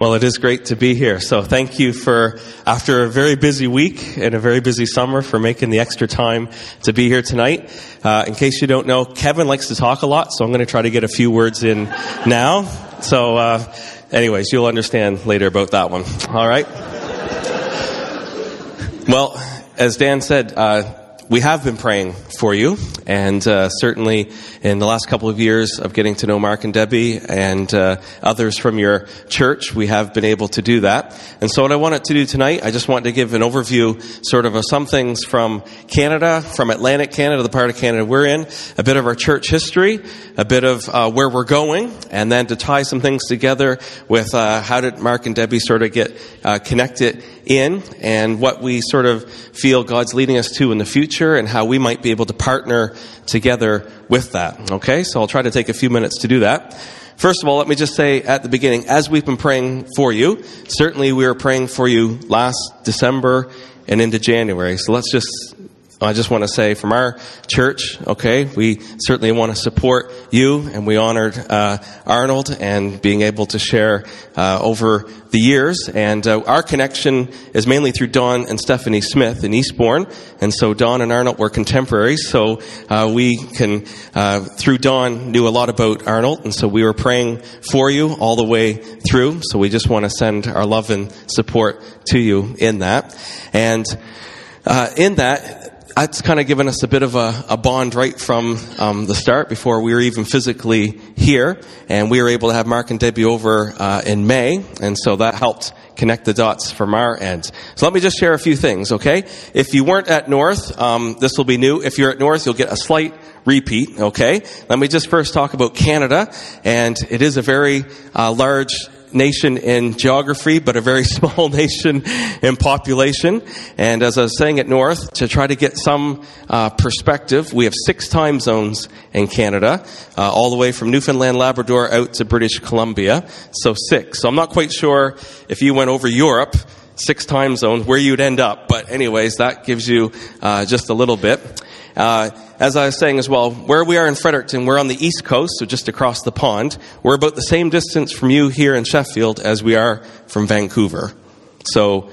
Well, it is great to be here. So thank you for, after a very busy week and a very busy summer, for making the extra time to be here tonight. Uh, in case you don't know, Kevin likes to talk a lot, so I'm going to try to get a few words in now. So, uh, anyways, you'll understand later about that one. All right. Well, as Dan said, uh, we have been praying for you, and uh, certainly in the last couple of years of getting to know Mark and Debbie and uh, others from your church, we have been able to do that. And so, what I wanted to do tonight, I just wanted to give an overview, sort of, of some things from Canada, from Atlantic Canada, the part of Canada we're in, a bit of our church history, a bit of uh, where we're going, and then to tie some things together with uh, how did Mark and Debbie sort of get uh, connected in and what we sort of feel God's leading us to in the future and how we might be able to partner together with that. Okay, so I'll try to take a few minutes to do that. First of all, let me just say at the beginning, as we've been praying for you, certainly we were praying for you last December and into January. So let's just I just want to say from our church, okay, we certainly want to support you, and we honored uh, Arnold and being able to share uh, over the years. And uh, our connection is mainly through Don and Stephanie Smith in Eastbourne, and so Don and Arnold were contemporaries. So uh, we can, uh, through Don, knew a lot about Arnold, and so we were praying for you all the way through. So we just want to send our love and support to you in that, and. Uh, in that, that's kind of given us a bit of a, a bond right from um, the start before we were even physically here. And we were able to have Mark and Debbie over uh, in May. And so that helped connect the dots from our end. So let me just share a few things, okay? If you weren't at North, um, this will be new. If you're at North, you'll get a slight repeat, okay? Let me just first talk about Canada. And it is a very uh, large nation in geography, but a very small nation in population. And as I was saying at North, to try to get some uh, perspective, we have six time zones in Canada, uh, all the way from Newfoundland, Labrador out to British Columbia. So six. So I'm not quite sure if you went over Europe, six time zones, where you'd end up. But anyways, that gives you uh, just a little bit. Uh, as I was saying as well, where we are in Fredericton, we're on the east coast, so just across the pond. We're about the same distance from you here in Sheffield as we are from Vancouver. So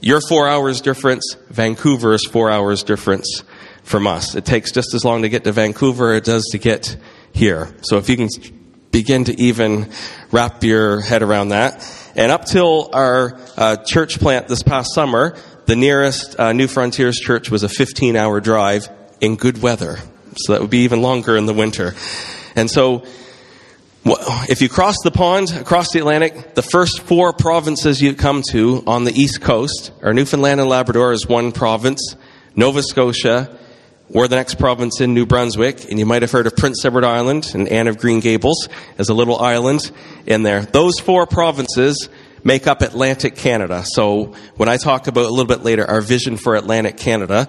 you're four hours difference, Vancouver is four hours difference from us. It takes just as long to get to Vancouver as it does to get here. So if you can begin to even wrap your head around that. And up till our uh, church plant this past summer, the nearest uh, New Frontiers church was a 15 hour drive in good weather. So that would be even longer in the winter. And so, if you cross the pond, across the Atlantic, the first four provinces you come to on the east coast are Newfoundland and Labrador is one province, Nova Scotia, or the next province in New Brunswick, and you might have heard of Prince Edward Island and Anne of Green Gables as a little island in there. Those four provinces make up Atlantic Canada. So when I talk about a little bit later our vision for Atlantic Canada,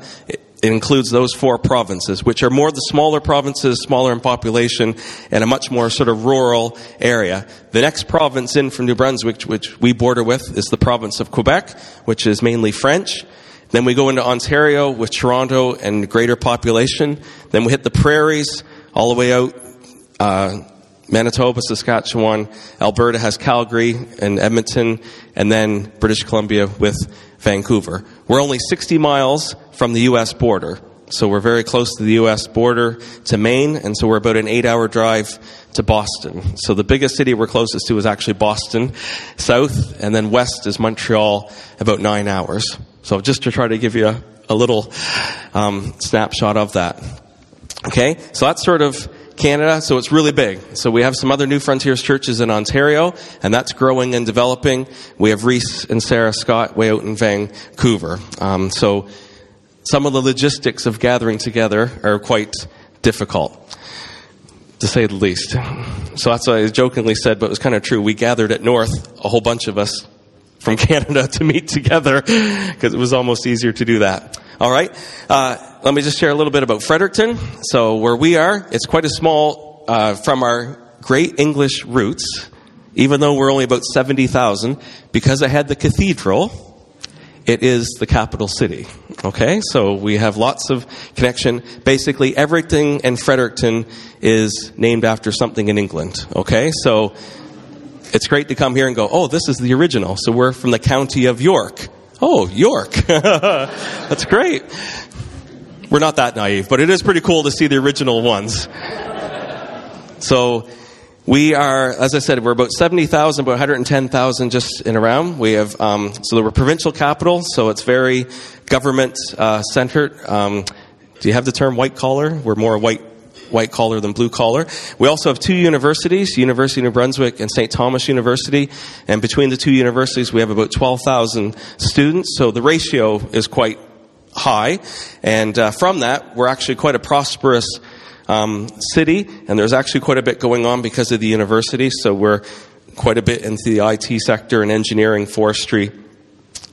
it includes those four provinces, which are more the smaller provinces, smaller in population, and a much more sort of rural area. The next province in from New Brunswick, which we border with, is the province of Quebec, which is mainly French. Then we go into Ontario with Toronto and greater population. Then we hit the prairies all the way out. Uh, Manitoba, Saskatchewan, Alberta has Calgary and Edmonton, and then British Columbia with Vancouver. We're only 60 miles from the U.S. border. So we're very close to the U.S. border to Maine, and so we're about an eight hour drive to Boston. So the biggest city we're closest to is actually Boston, south, and then west is Montreal, about nine hours. So just to try to give you a, a little um, snapshot of that. Okay, so that's sort of Canada, so it's really big. So we have some other New Frontiers churches in Ontario, and that's growing and developing. We have Reese and Sarah Scott way out in Vancouver. Um, so some of the logistics of gathering together are quite difficult, to say the least. So that's what I jokingly said, but it was kind of true. We gathered at North, a whole bunch of us from Canada to meet together, because it was almost easier to do that. All right. Uh, let me just share a little bit about Fredericton. So where we are, it's quite a small, uh, from our great English roots, even though we're only about 70,000, because I had the cathedral, it is the capital city. Okay, so we have lots of connection. Basically, everything in Fredericton is named after something in England. Okay, so it's great to come here and go, oh, this is the original. So we're from the county of York. Oh, York. That's great. We're not that naive, but it is pretty cool to see the original ones. So we are, as I said, we're about 70,000, about 110,000 just in around. We have, um, so we're provincial capital, so it's very government uh, centered. Um, do you have the term white collar? We're more white white collar than blue collar. We also have two universities, University of New Brunswick and St. Thomas University. And between the two universities, we have about 12,000 students. So the ratio is quite high. And uh, from that, we're actually quite a prosperous um, city. And there's actually quite a bit going on because of the university. So we're quite a bit into the IT sector and engineering, forestry.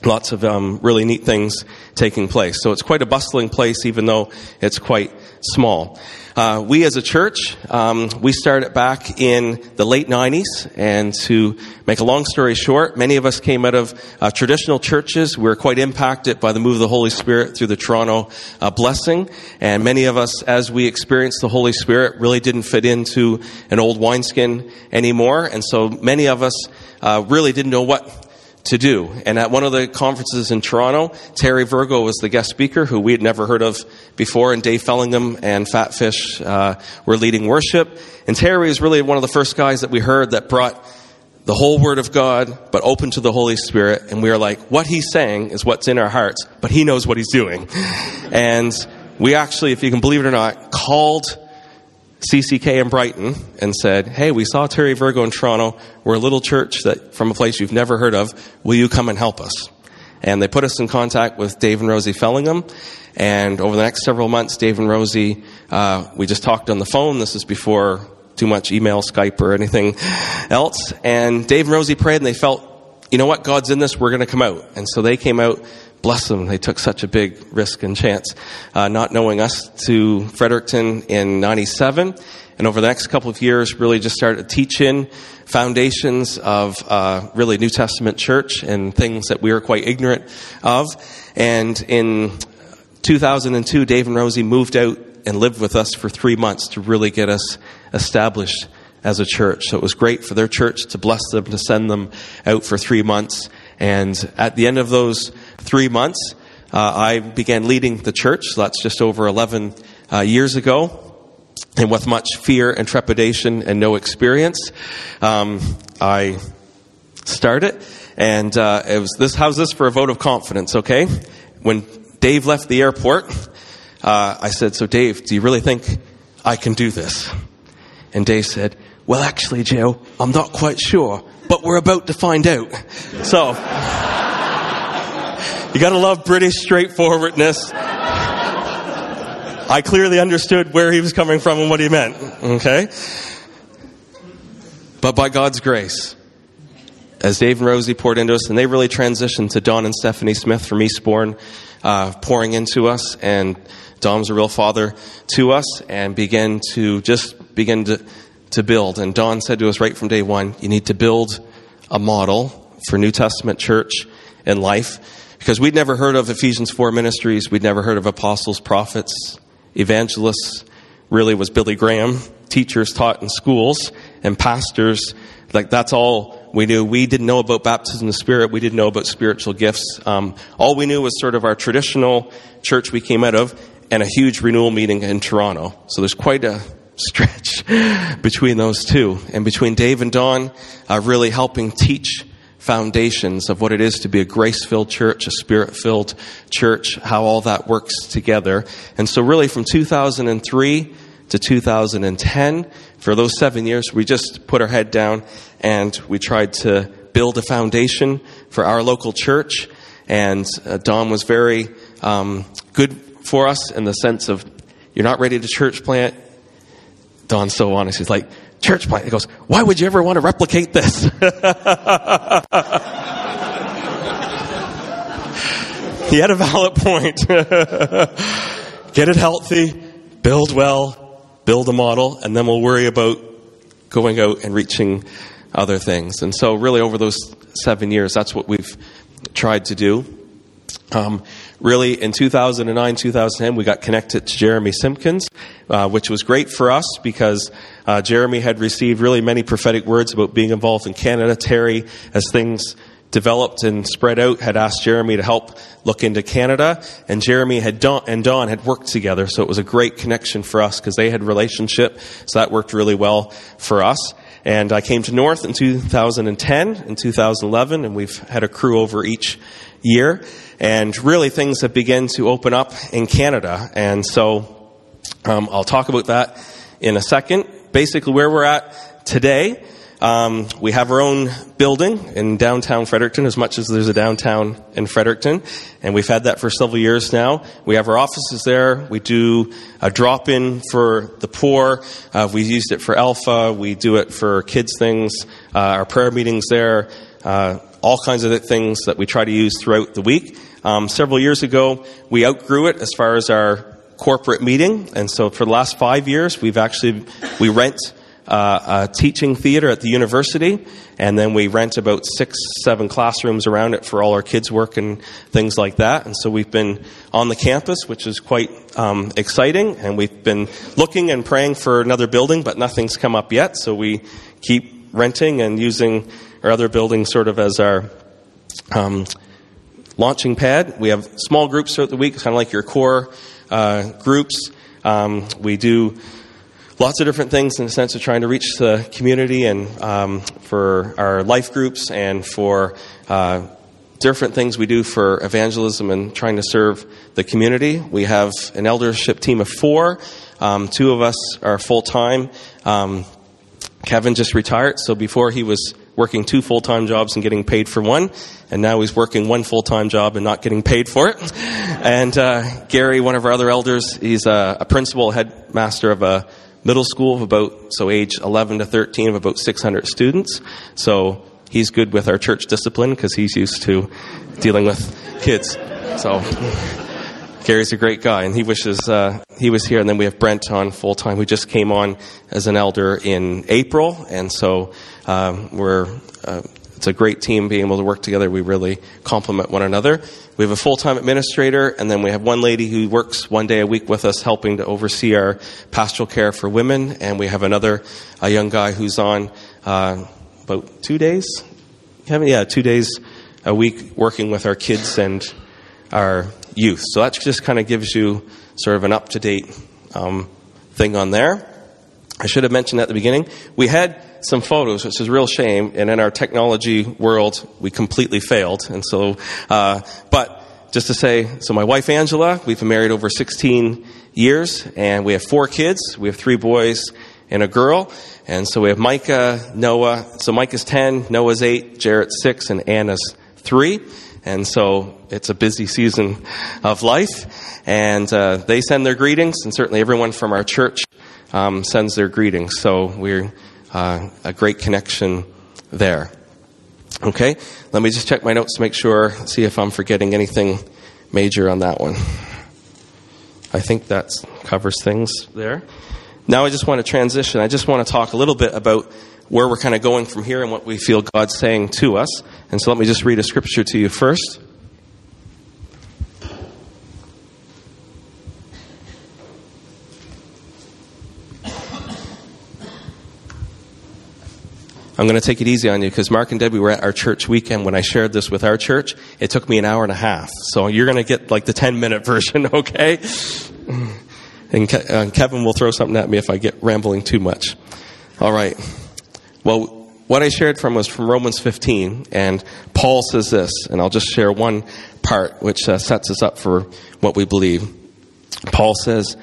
Lots of um, really neat things taking place. So it's quite a bustling place, even though it's quite small. Uh, we as a church, um, we started back in the late 90s, and to make a long story short, many of us came out of uh, traditional churches. We were quite impacted by the move of the Holy Spirit through the Toronto uh, blessing, and many of us, as we experienced the Holy Spirit, really didn't fit into an old wineskin anymore, and so many of us uh, really didn't know what to do. And at one of the conferences in Toronto, Terry Virgo was the guest speaker, who we had never heard of before, and Dave Fellingham and Phatfish uh, were leading worship. And Terry was really one of the first guys that we heard that brought the whole Word of God, but open to the Holy Spirit. And we are like, what he's saying is what's in our hearts, but he knows what he's doing. And we actually, if you can believe it or not, called CCK in Brighton and said, Hey, we saw Terry Virgo in Toronto. We're a little church that from a place you've never heard of. Will you come and help us? And they put us in contact with Dave and Rosie Fellingham. And over the next several months, Dave and Rosie, uh, we just talked on the phone. This is before too much email, Skype, or anything else. And Dave and Rosie prayed and they felt, you know what? God's in this. We're going to come out. And so they came out bless them. They took such a big risk and chance, uh, not knowing us to Fredericton in 97. And over the next couple of years, really just started teaching foundations of uh, really New Testament church and things that we were quite ignorant of. And in 2002, Dave and Rosie moved out and lived with us for three months to really get us established as a church. So it was great for their church to bless them, to send them out for three months. And at the end of those three months, uh, I began leading the church. So that's just over 11 uh, years ago. And with much fear and trepidation and no experience, um, I started. And uh, it was this. How's this for a vote of confidence? Okay. When Dave left the airport, uh, I said, "So, Dave, do you really think I can do this?" And Dave said, "Well, actually, Joe, I'm not quite sure, but we're about to find out." So. You gotta love British straightforwardness. I clearly understood where he was coming from and what he meant, okay? But by God's grace, as Dave and Rosie poured into us, and they really transitioned to Don and Stephanie Smith from Eastbourne, uh, pouring into us, and Don's a real father to us, and began to just begin to, to build. And Don said to us right from day one, you need to build a model for New Testament church and life because we'd never heard of Ephesians 4 ministries, we'd never heard of apostles, prophets, evangelists, really was Billy Graham, teachers taught in schools, and pastors. Like that's all we knew. We didn't know about baptism of the Spirit. We didn't know about spiritual gifts. Um, all we knew was sort of our traditional church we came out of and a huge renewal meeting in Toronto. So there's quite a stretch between those two. And between Dave and Don, uh, really helping teach foundations of what it is to be a grace filled church, a spirit filled church, how all that works together. And so, really, from 2003 to 2010, for those seven years, we just put our head down and we tried to build a foundation for our local church. And uh, Don was very um, good for us in the sense of, you're not ready to church plant. Don's so honest. He's like, church plant. He goes, why would you ever want to replicate this? he had a valid point. Get it healthy, build well, build a model, and then we'll worry about going out and reaching other things. And so, really, over those seven years, that's what we've tried to do. Um, really in 2009, 2010, we got connected to Jeremy Simpkins, uh, which was great for us because uh, Jeremy had received really many prophetic words about being involved in Canada. Terry, as things developed and spread out, had asked Jeremy to help look into Canada, and Jeremy had Don, and Don had worked together, so it was a great connection for us because they had relationship, so that worked really well for us. And I came to North in 2010 and 2011, and we've had a crew over each year. And really, things have begun to open up in Canada. And so um, I'll talk about that in a second. Basically, where we're at today, um, we have our own building in downtown Fredericton, as much as there's a downtown in Fredericton, and we've had that for several years now. We have our offices there. We do a drop-in for the poor. Uh, we used it for Alpha. We do it for kids things. Uh, our prayer meetings there. Uh, all kinds of things that we try to use throughout the week. Um, several years ago, we outgrew it as far as our corporate meeting, and so for the last five years, we've actually we rent uh, a teaching theater at the university, and then we rent about six, seven classrooms around it for all our kids' work and things like that. And so we've been on the campus, which is quite um, exciting, and we've been looking and praying for another building, but nothing's come up yet. So we keep renting and using our other building sort of as our um, launching pad. We have small groups throughout the week, kind of like your core uh, groups. Um, we do lots of different things in the sense of trying to reach the community and um, for our life groups and for uh, different things we do for evangelism and trying to serve the community. We have an eldership team of four. Um, two of us are full time. Um, Kevin just retired, so before he was working two full time jobs and getting paid for one, and now he's working one full time job and not getting paid for it. And uh, Gary, one of our other elders, he's a, a principal headmaster of a middle school of about, so age 11 to 13 of about 600 students. So he's good with our church discipline because he's used to dealing with kids. So Gary's a great guy, and he wishes uh, he was here. And then we have Brent on full time, who just came on as an elder in April, and so um, we're. Uh, it's a great team being able to work together. We really complement one another. We have a full time administrator, and then we have one lady who works one day a week with us helping to oversee our pastoral care for women. And we have another a young guy who's on uh, about two days. Kevin, yeah, two days a week working with our kids and our youth. So that just kind of gives you sort of an up to date um, thing on there. I should have mentioned at the beginning. We had some photos, which is a real shame. And in our technology world, we completely failed. And so, uh, but just to say, so my wife Angela, we've been married over 16 years, and we have four kids. We have three boys and a girl. And so we have Micah, Noah. So Micah's 10, Noah's 8, Jarrett's 6, and Anna's 3. And so it's a busy season of life. And uh, they send their greetings, and certainly everyone from our church um, sends their greetings. So we're uh, a great connection there. Okay, let me just check my notes to make sure, see if I'm forgetting anything major on that one. I think that covers things there. Now I just want to transition. I just want to talk a little bit about where we're kind of going from here and what we feel God's saying to us. And so let me just read a scripture to you first. I'm going to take it easy on you because Mark and Debbie were at our church weekend when I shared this with our church. It took me an hour and a half. So you're going to get like the 10 minute version, okay? And uh, Kevin will throw something at me if I get rambling too much. All right. Well, what I shared from was from Romans 15, and Paul says this, and I'll just share one part which uh, sets us up for what we believe. Paul says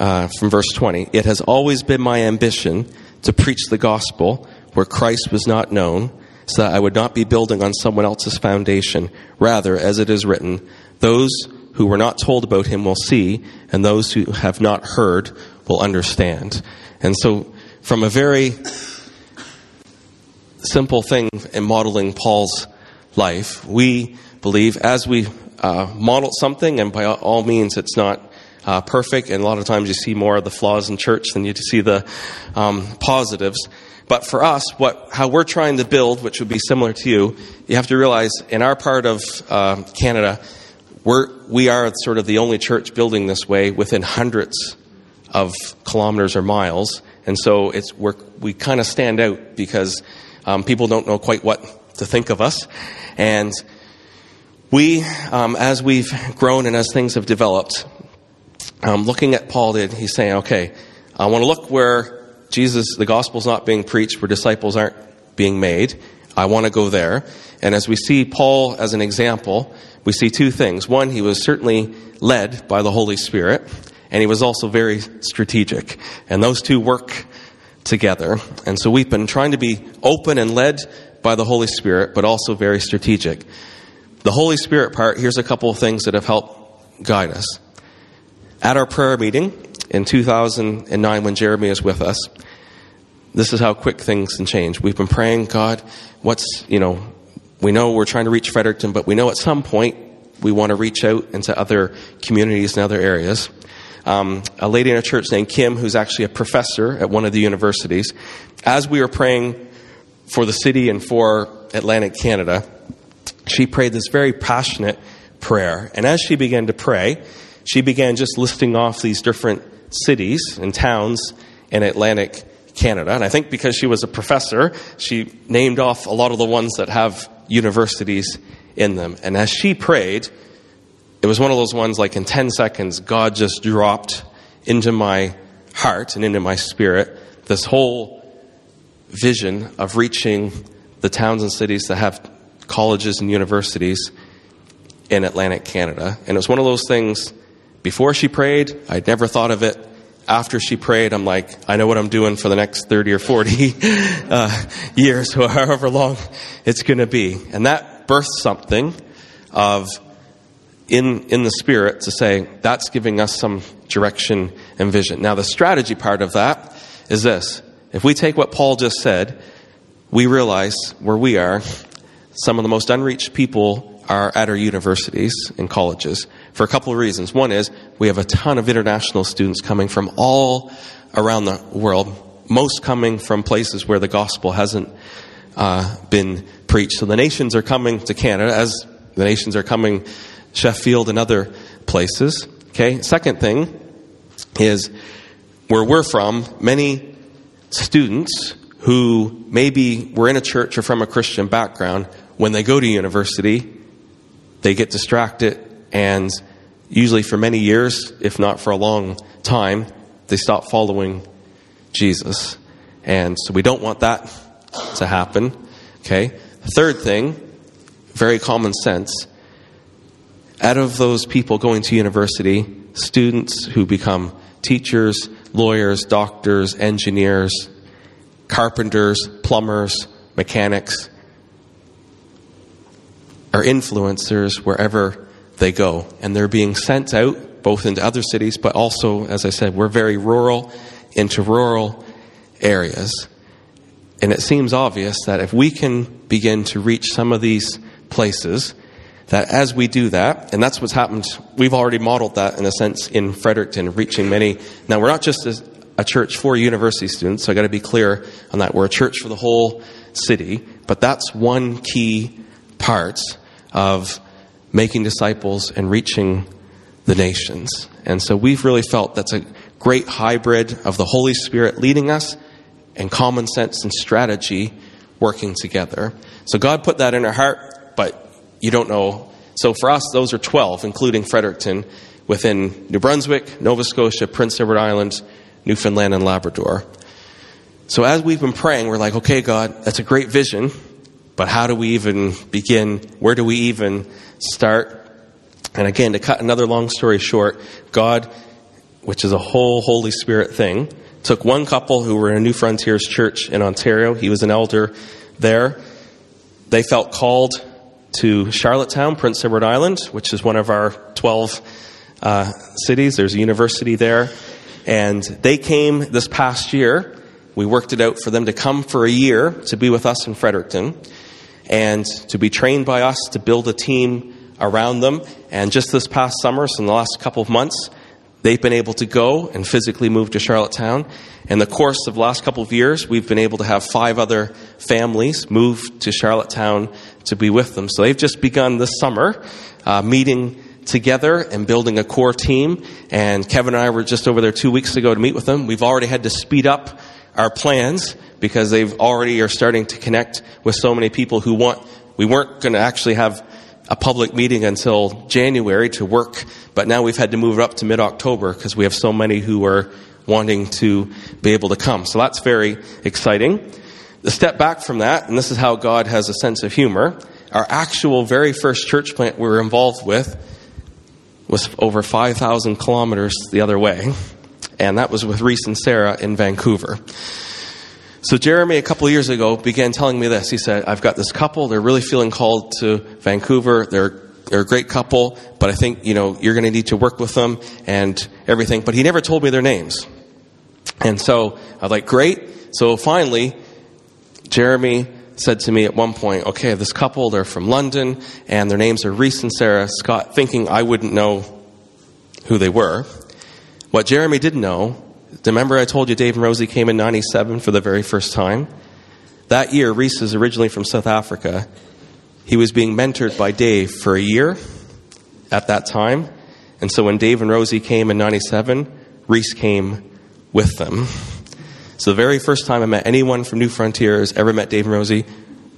uh, from verse 20, It has always been my ambition to preach the gospel where Christ was not known, so that I would not be building on someone else's foundation. Rather, as it is written, those who were not told about him will see, and those who have not heard will understand. And so, from a very simple thing in modeling Paul's life, we believe as we uh, model something, and by all means, it's not uh, perfect, and a lot of times you see more of the flaws in church than you see the um, positives. But for us, what, how we're trying to build, which would be similar to you, you have to realize in our part of uh, Canada, we're, we are sort of the only church building this way within hundreds of kilometers or miles. And so it's, we're, we kind of stand out because um, people don't know quite what to think of us. And we, um, as we've grown and as things have developed, um, looking at Paul did, he's saying, okay, I want to look where Jesus, the gospel's not being preached, where disciples aren't being made. I want to go there. And as we see Paul as an example, we see two things. One, he was certainly led by the Holy Spirit, and he was also very strategic. And those two work together. And so we've been trying to be open and led by the Holy Spirit, but also very strategic. The Holy Spirit part, here's a couple of things that have helped guide us. At our prayer meeting in 2009, when Jeremy is with us, this is how quick things can change. We've been praying, God, what's, you know, we know we're trying to reach Fredericton, but we know at some point we want to reach out into other communities and other areas. Um, a lady in our church named Kim, who's actually a professor at one of the universities, as we were praying for the city and for Atlantic Canada, she prayed this very passionate prayer. And as she began to pray, she began just listing off these different cities and towns in Atlantic Canada. And I think because she was a professor, she named off a lot of the ones that have universities in them. And as she prayed, it was one of those ones like in 10 seconds, God just dropped into my heart and into my spirit this whole vision of reaching the towns and cities that have colleges and universities in Atlantic Canada. And it was one of those things, before she prayed, I'd never thought of it. After she prayed, I'm like, I know what I'm doing for the next 30 or 40 uh, years, however long it's going to be. And that birthed something of in, in the spirit to say, that's giving us some direction and vision. Now, the strategy part of that is this. If we take what Paul just said, we realize where we are, some of the most unreached people are at our universities and colleges for a couple of reasons. One is we have a ton of international students coming from all around the world, most coming from places where the gospel hasn't uh, been preached. So the nations are coming to Canada as the nations are coming Sheffield and other places. Okay. Second thing is where we're from, many students who maybe were in a church or from a Christian background when they go to university, they get distracted and usually for many years, if not for a long time, they stop following Jesus. And so we don't want that to happen. Okay. Third thing, very common sense. Out of those people going to university, students who become teachers, lawyers, doctors, engineers, carpenters, plumbers, mechanics, are influencers wherever they go. And they're being sent out both into other cities, but also, as I said, we're very rural, into rural areas. And it seems obvious that if we can begin to reach some of these places, that as we do that, and that's what's happened, we've already modeled that in a sense in Fredericton, reaching many. Now, we're not just a, a church for university students, so I got to be clear on that. We're a church for the whole city, but that's one key part of making disciples and reaching the nations. And so we've really felt that's a great hybrid of the Holy Spirit leading us and common sense and strategy working together. So God put that in our heart, but you don't know. So for us, those are 12, including Fredericton, within New Brunswick, Nova Scotia, Prince Edward Island, Newfoundland, and Labrador. So as we've been praying, we're like, okay, God, that's a great vision. But how do we even begin? Where do we even start? And again, to cut another long story short, God, which is a whole Holy Spirit thing, took one couple who were in a New Frontiers church in Ontario. He was an elder there. They felt called to Charlottetown, Prince Edward Island, which is one of our 12 uh, cities. There's a university there. And they came this past year. We worked it out for them to come for a year to be with us in Fredericton and to be trained by us to build a team around them. And just this past summer, so in the last couple of months, they've been able to go and physically move to Charlottetown. In the course of the last couple of years, we've been able to have five other families move to Charlottetown to be with them. So they've just begun this summer uh, meeting together and building a core team. And Kevin and I were just over there two weeks ago to meet with them. We've already had to speed up our plans because they've already are starting to connect with so many people who want, we weren't going to actually have a public meeting until January to work, but now we've had to move it up to mid-October because we have so many who are wanting to be able to come. So that's very exciting. The step back from that, and this is how God has a sense of humor, our actual very first church plant we were involved with was over 5,000 kilometers the other way, and that was with Reese and Sarah in Vancouver. So Jeremy, a couple of years ago, began telling me this. He said, I've got this couple, they're really feeling called to Vancouver, they're they're a great couple, but I think, you know, you're going to need to work with them and everything. But he never told me their names. And so I was like, great. So finally, Jeremy said to me at one point, okay, this couple, they're from London, and their names are Reese and Sarah Scott, thinking I wouldn't know who they were. What Jeremy didn't know, remember I told you Dave and Rosie came in 97 for the very first time? That year, Reese is originally from South Africa. He was being mentored by Dave for a year at that time. And so when Dave and Rosie came in 97, Reese came with them. So the very first time I met anyone from New Frontiers, ever met Dave and Rosie,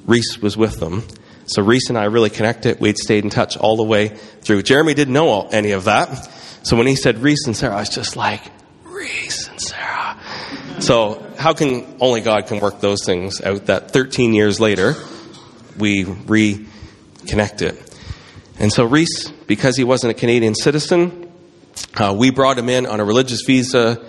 Reese was with them. So Reese and I really connected. We'd stayed in touch all the way through. Jeremy didn't know all, any of that. So when he said Reese and Sarah, I was just like, Reese and Sarah. So how can only God can work those things out that 13 years later we reconnected. And so Reese, because he wasn't a Canadian citizen, uh, we brought him in on a religious visa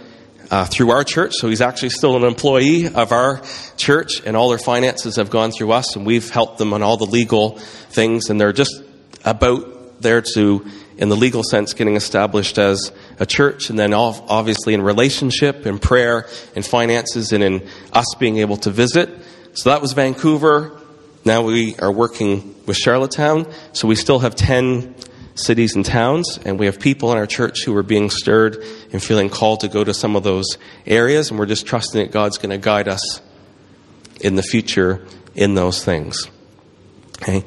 uh, through our church. So he's actually still an employee of our church, and all their finances have gone through us, and we've helped them on all the legal things, and they're just about there to, in the legal sense, getting established as a church, and then obviously in relationship, in prayer, in finances, and in us being able to visit. So that was Vancouver. Now we are working with Charlottetown, so we still have 10 cities and towns, and we have people in our church who are being stirred and feeling called to go to some of those areas, and we're just trusting that God's going to guide us in the future in those things. Okay?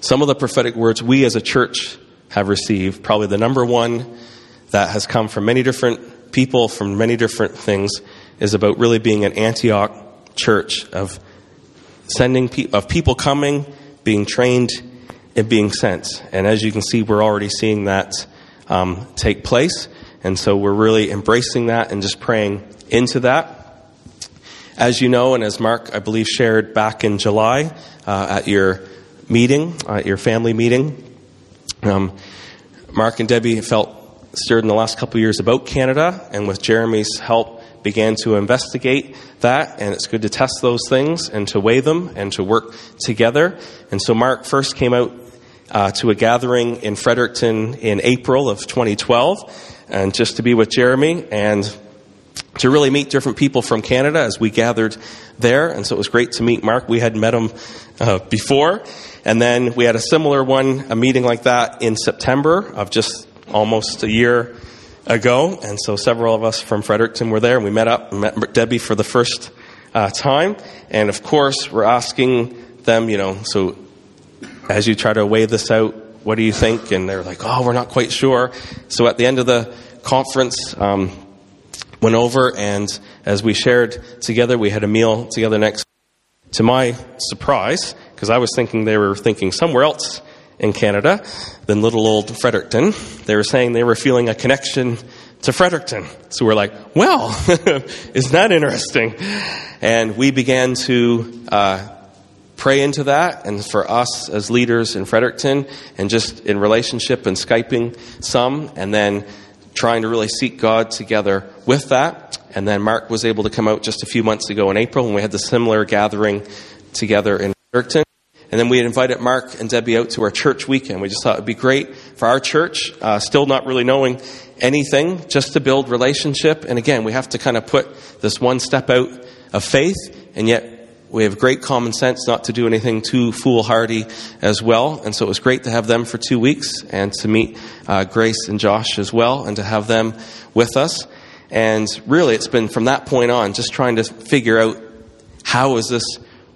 Some of the prophetic words we as a church have received, probably the number one that has come from many different people, from many different things, is about really being an Antioch church of sending pe- of people coming, being trained, and being sent. And as you can see, we're already seeing that um, take place. And so we're really embracing that and just praying into that. As you know, and as Mark, I believe, shared back in July uh, at your meeting, uh, your family meeting, um, Mark and Debbie felt stirred in the last couple of years about Canada, and with Jeremy's help, began to investigate that. And it's good to test those things and to weigh them and to work together. And so Mark first came out uh, to a gathering in Fredericton in April of 2012, and just to be with Jeremy and to really meet different people from Canada as we gathered there. And so it was great to meet Mark. We had met him uh, before. And then we had a similar one, a meeting like that in September of just almost a year ago. And so several of us from Fredericton were there and we met up, and met Debbie for the first uh, time. And of course, we're asking them, you know, so as you try to weigh this out, what do you think? And they're like, oh, we're not quite sure. So at the end of the conference, um, went over and as we shared together, we had a meal together next. To my surprise, because I was thinking they were thinking somewhere else in Canada than little old Fredericton, they were saying they were feeling a connection to Fredericton. So we're like, well, isn't that interesting? And we began to uh, pray into that and for us as leaders in Fredericton and just in relationship and Skyping some and then trying to really seek God together with that. And then Mark was able to come out just a few months ago in April and we had the similar gathering together in Fredericton. And then we had invited Mark and Debbie out to our church weekend. We just thought it'd be great for our church, uh, still not really knowing anything, just to build relationship. And again, we have to kind of put this one step out of faith, and yet we have great common sense not to do anything too foolhardy as well. And so it was great to have them for two weeks and to meet uh, Grace and Josh as well and to have them with us. And really, it's been from that point on just trying to figure out how is this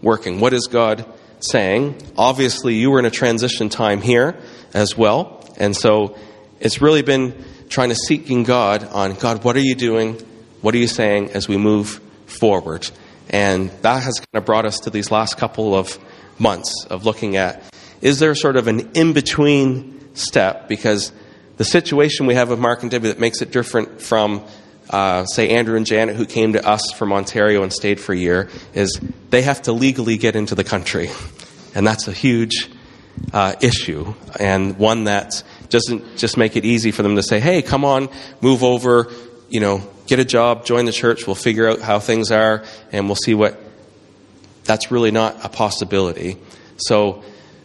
working? What is God saying? Obviously, you were in a transition time here as well. And so it's really been trying to seeking God on God, what are you doing? What are you saying as we move forward? And that has kind of brought us to these last couple of months of looking at is there sort of an in between step? Because the situation we have with Mark and Debbie that makes it different from, uh, say, Andrew and Janet, who came to us from Ontario and stayed for a year, is they have to legally get into the country. And that's a huge uh, issue, and one that doesn't just make it easy for them to say, hey, come on, move over, you know, get a job, join the church, we'll figure out how things are, and we'll see what. That's really not a possibility. So,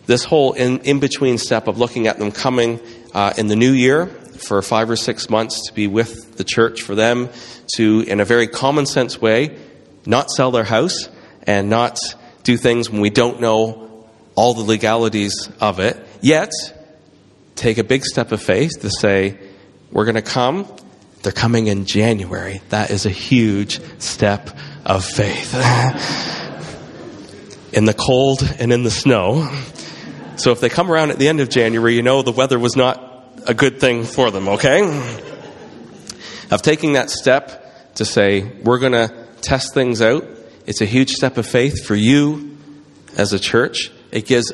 this whole in, in between step of looking at them coming uh, in the new year for five or six months to be with the church, for them to, in a very common sense way, not sell their house and not do things when we don't know all the legalities of it, yet take a big step of faith to say, we're going to come. They're coming in January. That is a huge step of faith. in the cold and in the snow. So if they come around at the end of January, you know the weather was not a good thing for them, okay? Of taking that step to say, we're going to test things out. It's a huge step of faith for you as a church. It gives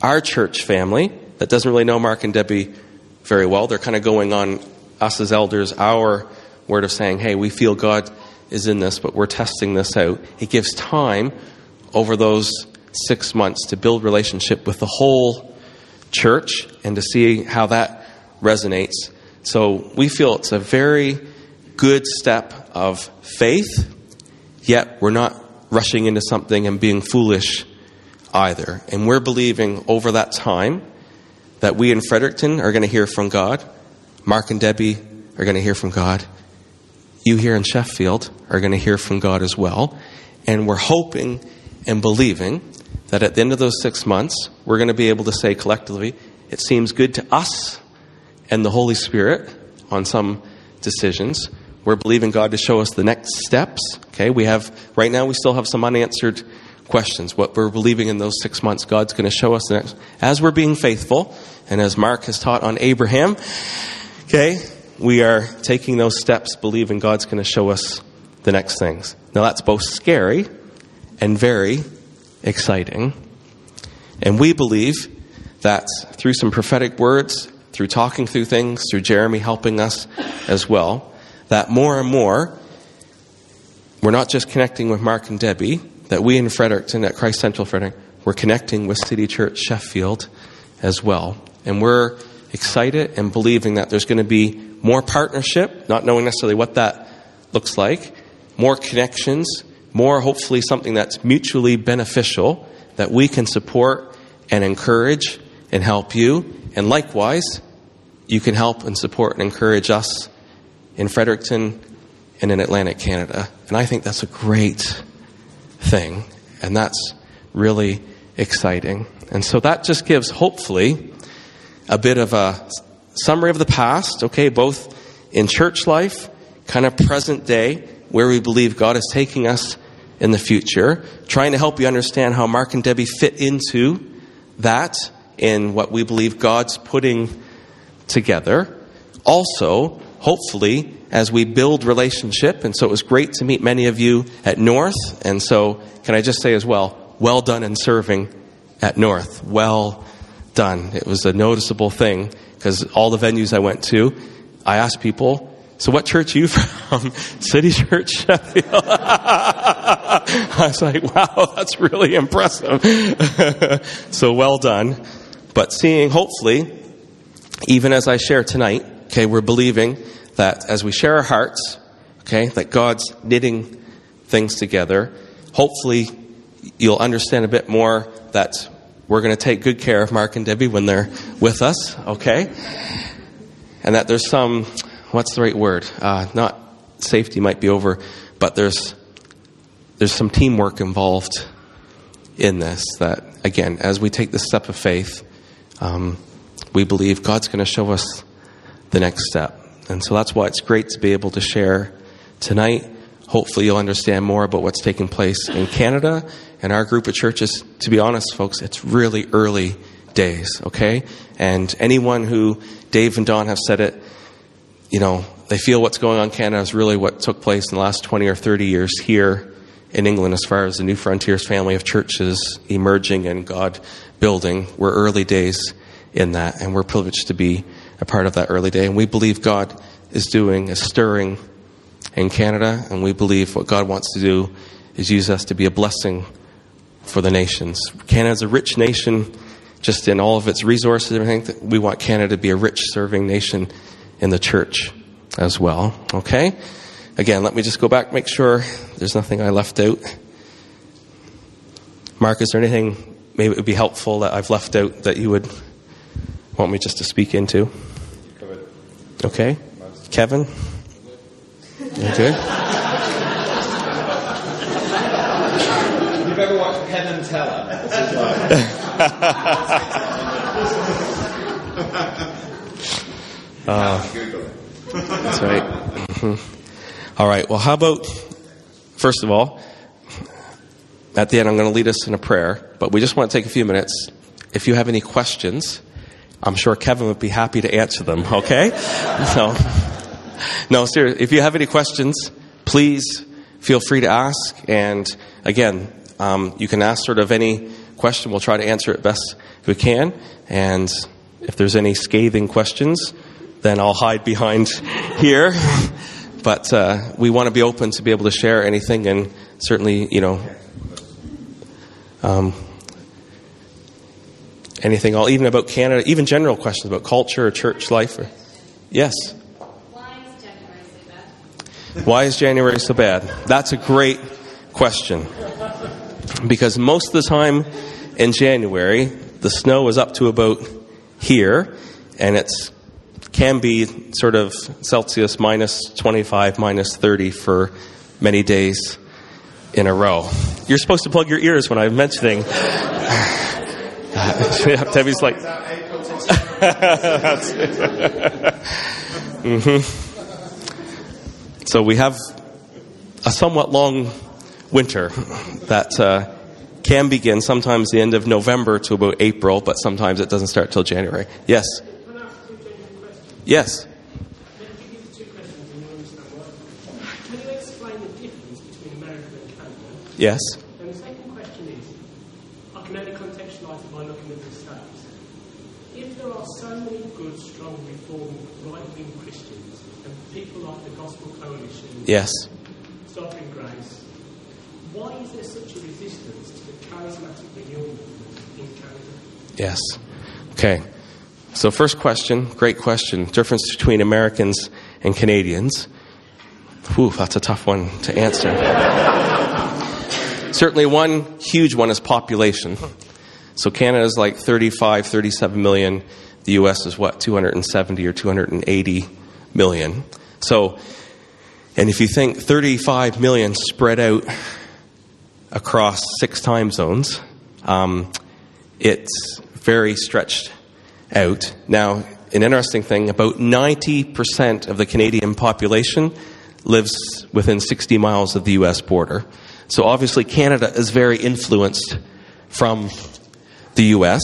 our church family that doesn't really know Mark and Debbie very well, they're kind of going on us as elders, our word of saying, hey, we feel God is in this, but we're testing this out. It gives time over those six months to build relationship with the whole church and to see how that resonates. So we feel it's a very good step of faith, yet we're not rushing into something and being foolish either. And we're believing over that time that we in Fredericton are going to hear from God. Mark and Debbie are going to hear from God. You here in Sheffield are going to hear from God as well. And we're hoping and believing that at the end of those six months, we're going to be able to say collectively, it seems good to us and the Holy Spirit on some decisions. We're believing God to show us the next steps. Okay, we have, right now, we still have some unanswered questions. What we're believing in those six months, God's going to show us next. As we're being faithful, and as Mark has taught on Abraham, okay, we are taking those steps, believing God's going to show us the next things. Now, that's both scary and very exciting. And we believe that through some prophetic words, through talking through things, through Jeremy helping us as well, that more and more, we're not just connecting with Mark and Debbie, that we in Fredericton at Christ Central Fredericton, we're connecting with City Church Sheffield as well. And we're excited and believing that there's going to be more partnership, not knowing necessarily what that looks like, more connections, more hopefully something that's mutually beneficial that we can support and encourage and help you. And likewise, you can help and support and encourage us in Fredericton and in Atlantic Canada. And I think that's a great thing. And that's really exciting. And so that just gives, hopefully, a bit of a summary of the past, okay, both in church life, kind of present day, where we believe God is taking us in the future, trying to help you understand how Mark and Debbie fit into that in what we believe God's putting together. Also, hopefully, as we build relationship, and so it was great to meet many of you at North, and so can I just say as well, well done in serving at North. Well done. It was a noticeable thing because all the venues I went to, I asked people, so what church are you from? City Church Sheffield. I was like, wow, that's really impressive. so well done. But seeing, hopefully, even as I share tonight, okay, we're believing that as we share our hearts, okay, that God's knitting things together, hopefully you'll understand a bit more that we're going to take good care of Mark and Debbie when they're with us, okay? And that there's some what's the right word? Uh, not safety might be over, but there's there's some teamwork involved in this. That again, as we take the step of faith, um, we believe God's going to show us the next step, and so that's why it's great to be able to share tonight. Hopefully, you'll understand more about what's taking place in Canada and our group of churches. To be honest, folks, it's really early days, okay? And anyone who, Dave and Don have said it, you know, they feel what's going on in Canada is really what took place in the last 20 or 30 years here in England as far as the New Frontiers family of churches emerging and God building. We're early days in that, and we're privileged to be a part of that early day. And we believe God is doing a stirring in Canada, and we believe what God wants to do is use us to be a blessing for the nations. Canada's a rich nation just in all of its resources and everything. We want Canada to be a rich serving nation in the church as well. Okay? Again, let me just go back, make sure there's nothing I left out. Mark, is there anything maybe it would be helpful that I've left out that you would want me just to speak into? Okay? Kevin? You good? You've ever watched Penn and Teller? uh, that's right. Mm-hmm. All right. Well, how about, first of all, at the end, I'm going to lead us in a prayer, but we just want to take a few minutes. If you have any questions, I'm sure Kevin would be happy to answer them, okay? so, no, seriously, if you have any questions, please feel free to ask. And again, um, you can ask sort of any question. We'll try to answer it best we can. And if there's any scathing questions, then I'll hide behind here. but uh, we want to be open to be able to share anything, and certainly, you know, um, anything, all even about Canada, even general questions about culture or church life. Or, yes. Why is January so bad? That's a great question. Because most of the time in January, the snow is up to about here, and it can be sort of Celsius minus 25, minus 30 for many days in a row. You're supposed to plug your ears when I'm mentioning. Debbie's like. mm-hmm. So we have a somewhat long winter that uh, can begin sometimes the end of November to about April, but sometimes it doesn't start till January. Yes. Yes. Can you explain the difference between America and Canada? Yes. And the second question is, I can only contextualise it by looking at the States. If there are so many good, strong, reformed, right-wing Christians and people like the Gospel Coalition, yes, Sovereign Grace, why is there such a resistance to the charismatic renewal movement in Canada? Yes. Okay. So, first question, great question. Difference between Americans and Canadians. Whew, that's a tough one to answer. Certainly, one huge one is population. So, Canada is like 35, 37 million. The US is what, 270 or 280 million. So, and if you think 35 million spread out across six time zones, um, it's very stretched out. Now, an interesting thing about 90% of the Canadian population lives within 60 miles of the US border. So obviously, Canada is very influenced from the US.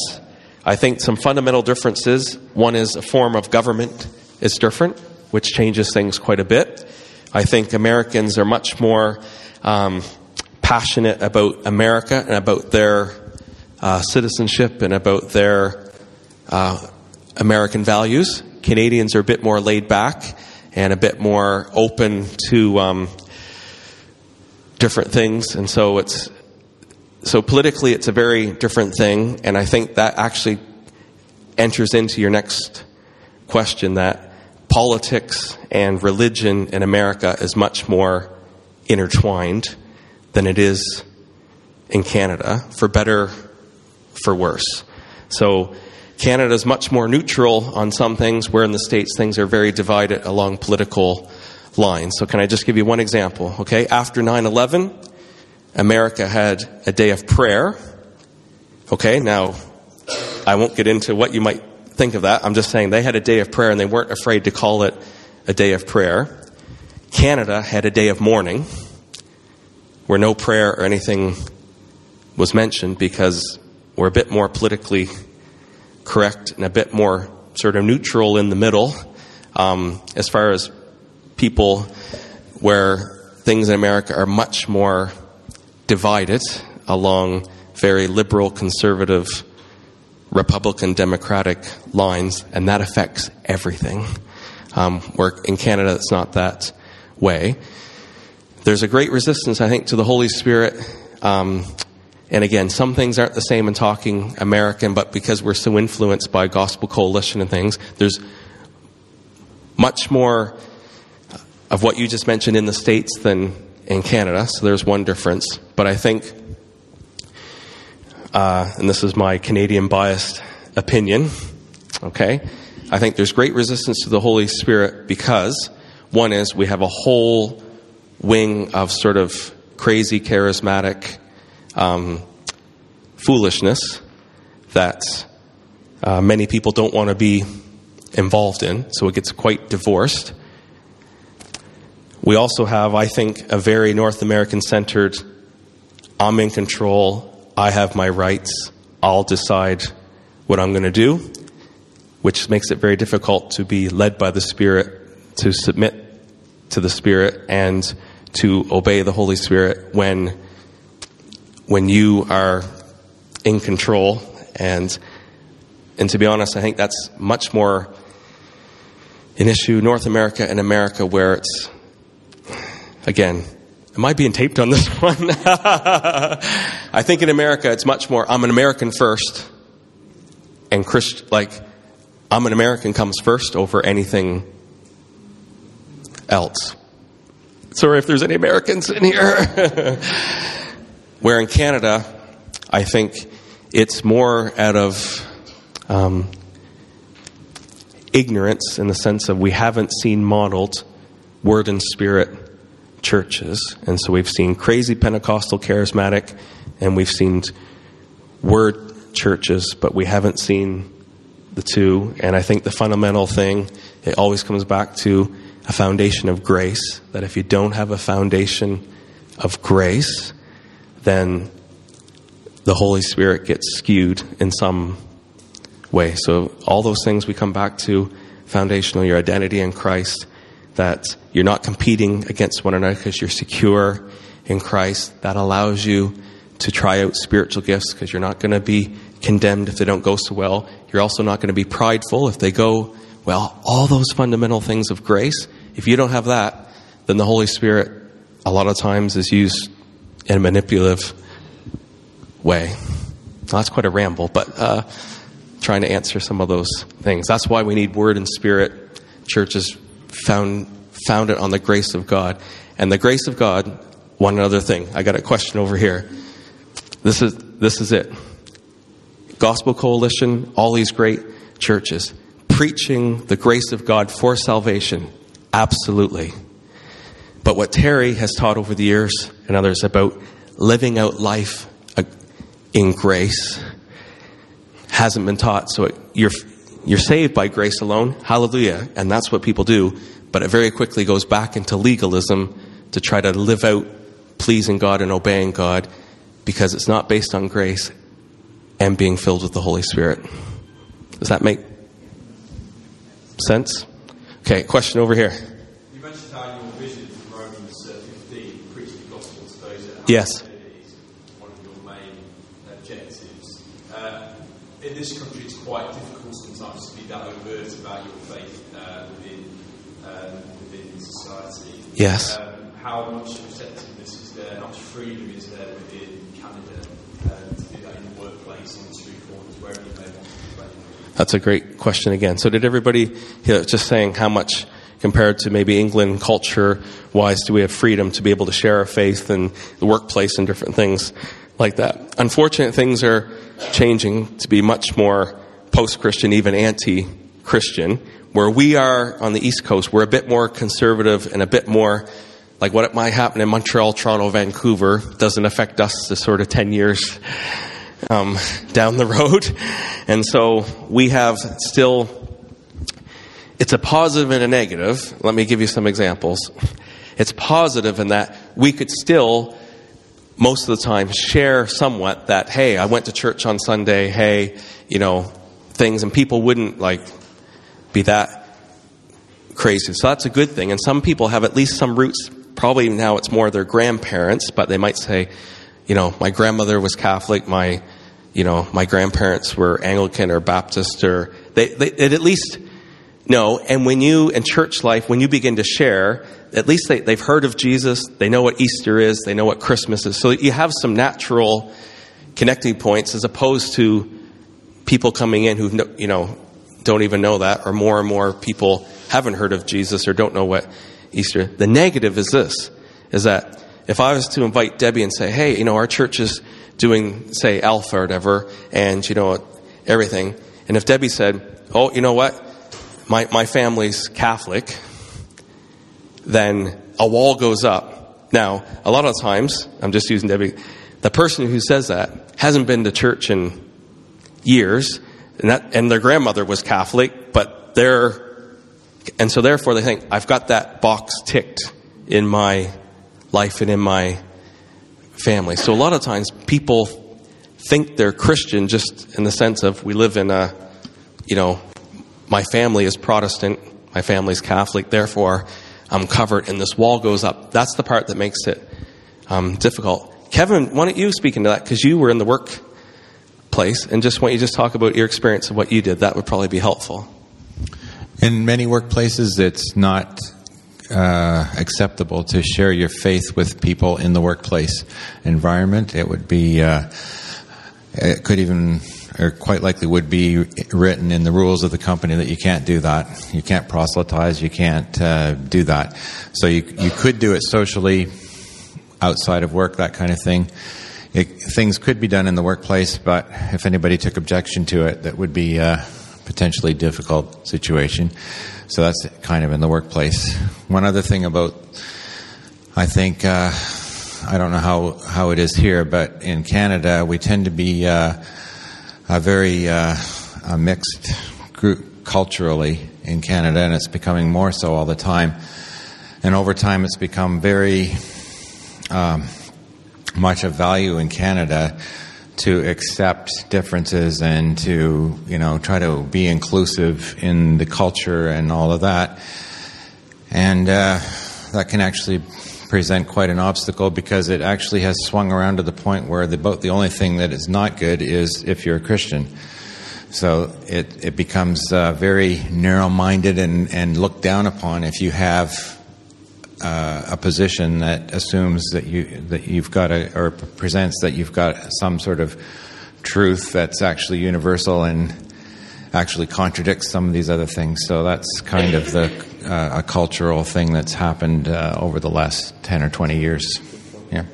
I think some fundamental differences one is a form of government is different, which changes things quite a bit. I think Americans are much more um, passionate about America and about their uh, citizenship and about their uh, American values. Canadians are a bit more laid back and a bit more open to um, different things, and so it's so politically it's a very different thing, and I think that actually enters into your next question that politics and religion in America is much more intertwined than it is in Canada, for better, for worse. So Canada is much more neutral on some things, where in the States things are very divided along political lines. So, can I just give you one example? Okay, after 9 11, America had a day of prayer. Okay, now I won't get into what you might think of that. I'm just saying they had a day of prayer and they weren't afraid to call it a day of prayer. Canada had a day of mourning where no prayer or anything was mentioned because we're a bit more politically correct and a bit more sort of neutral in the middle um, as far as people where things in America are much more divided along very liberal, conservative, Republican, Democratic lines, and that affects everything. Um, where in Canada, it's not that way. There's a great resistance, I think, to the Holy Spirit. Um, and again, some things aren't the same in talking American, but because we're so influenced by Gospel Coalition and things, there's much more of what you just mentioned in the States than in Canada. So there's one difference. But I think, uh, and this is my Canadian biased opinion, okay? I think there's great resistance to the Holy Spirit because one is we have a whole wing of sort of crazy, charismatic um, foolishness that uh, many people don't want to be involved in, so it gets quite divorced. We also have, I think, a very North American centered I'm in control, I have my rights, I'll decide what I'm going to do, which makes it very difficult to be led by the Spirit, to submit to the Spirit, and to obey the Holy Spirit when, when you are in control. And, and to be honest, I think that's much more an issue North America and America where it's, again, am I being taped on this one? I think in America it's much more, I'm an American first, and Christ, like, I'm an American comes first over anything else. Sorry if there's any Americans in here. Where in Canada, I think it's more out of um, ignorance in the sense of we haven't seen modeled word and spirit churches. And so we've seen crazy Pentecostal charismatic and we've seen word churches, but we haven't seen the two. And I think the fundamental thing, it always comes back to a foundation of grace. That if you don't have a foundation of grace, then the Holy Spirit gets skewed in some way. So all those things we come back to foundational, your identity in Christ, that you're not competing against one another because you're secure in Christ. That allows you to try out spiritual gifts because you're not going to be condemned if they don't go so well. You're also not going to be prideful if they go well. All those fundamental things of grace, if you don't have that, then the Holy Spirit a lot of times is used in a manipulative way. That's quite a ramble, but uh, trying to answer some of those things. That's why we need Word and Spirit churches found founded on the grace of God. And the grace of God, one other thing. I got a question over here. This is this is it. Gospel Coalition, all these great churches preaching the grace of God for salvation. Absolutely. But what Terry has taught over the years and others about living out life uh, in grace hasn't been taught. So it, you're, you're saved by grace alone. Hallelujah. And that's what people do. But it very quickly goes back into legalism to try to live out pleasing God and obeying God because it's not based on grace and being filled with the Holy Spirit. Does that make sense? Okay, question over here. You mentioned how your vision from Romans uh, 15, preaching the gospel to those that have Yes. one of your main objectives. Uh, in this country, it's quite difficult sometimes to be that overt about your faith uh, within um, within society. Yes. Um, how much receptiveness is there? How much freedom is there within Canada uh, to do that in the workplace, on the street corners, wherever you may want to play? That's a great question again. So, did everybody hear just saying how much compared to maybe England culture wise do we have freedom to be able to share our faith in the workplace and different things like that? Unfortunate things are changing to be much more post Christian, even anti Christian. Where we are on the East Coast, we're a bit more conservative and a bit more like what might happen in Montreal, Toronto, Vancouver doesn't affect us the sort of 10 years um, down the road. And so we have still, it's a positive and a negative. Let me give you some examples. It's positive in that we could still, most of the time, share somewhat that, hey, I went to church on Sunday, hey, you know, things, and people wouldn't like be that crazy. So that's a good thing. And some people have at least some roots. Probably now it's more their grandparents, but they might say, you know, my grandmother was Catholic, my, you know, my grandparents were Anglican or Baptist, or they, they, at least know. And when you, in church life, when you begin to share, at least they, they've heard of Jesus, they know what Easter is, they know what Christmas is. So you have some natural connecting points as opposed to people coming in who, you know, don't even know that, or more and more people haven't heard of Jesus or don't know what Easter. The negative is this, is that if I was to invite Debbie and say, hey, you know, our church is doing, say, Alpha or whatever, and, you know, everything, and if Debbie said, oh, you know what, my, my family's Catholic, then a wall goes up. Now, a lot of times, I'm just using Debbie, the person who says that hasn't been to church in years, and, that, and their grandmother was Catholic, but they're, and so therefore they think, I've got that box ticked in my life and in my family. So a lot of times people think they're Christian just in the sense of we live in a, you know, my family is Protestant, my family's Catholic, therefore I'm covered, and this wall goes up. That's the part that makes it um, difficult. Kevin, why don't you speak into that? Because you were in the workplace, and just want you just talk about your experience of what you did. That would probably be helpful. In many workplaces, it's not uh, acceptable to share your faith with people in the workplace environment. It would be, uh, it could even, or quite likely would be written in the rules of the company that you can't do that. You can't proselytize. You can't uh, do that. So you you could do it socially outside of work, that kind of thing. It, things could be done in the workplace, but if anybody took objection to it, that would be a potentially difficult situation. So that's kind of in the workplace. One other thing about, I think, uh, I don't know how, how it is here, but in Canada, we tend to be uh, a very uh, a mixed group culturally in Canada, and it's becoming more so all the time. And over time, it's become very um, much of value in Canada to accept differences and to you know try to be inclusive in the culture and all of that and uh, that can actually present quite an obstacle because it actually has swung around to the point where the, the only thing that is not good is if you're a Christian. So it, it becomes uh, very narrow minded and, and looked down upon if you have uh, a position that assumes that you that you've got a or presents that you've got some sort of truth that's actually universal and actually contradicts some of these other things. So that's kind of the uh, a cultural thing that's happened uh, over the last ten or twenty years. Yeah.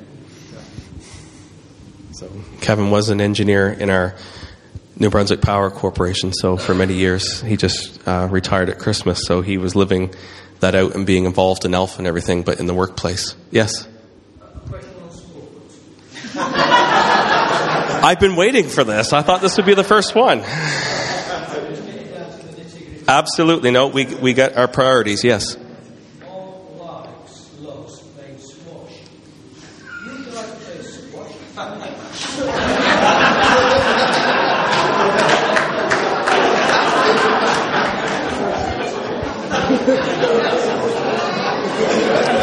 So Kevin was an engineer in our New Brunswick Power Corporation. So for many years, he just uh, retired at Christmas. So he was living that out and being involved in Alpha and everything, but in the workplace. Yes? I've been waiting for this. I thought this would be the first one. Absolutely. No, we, we got our priorities, yes.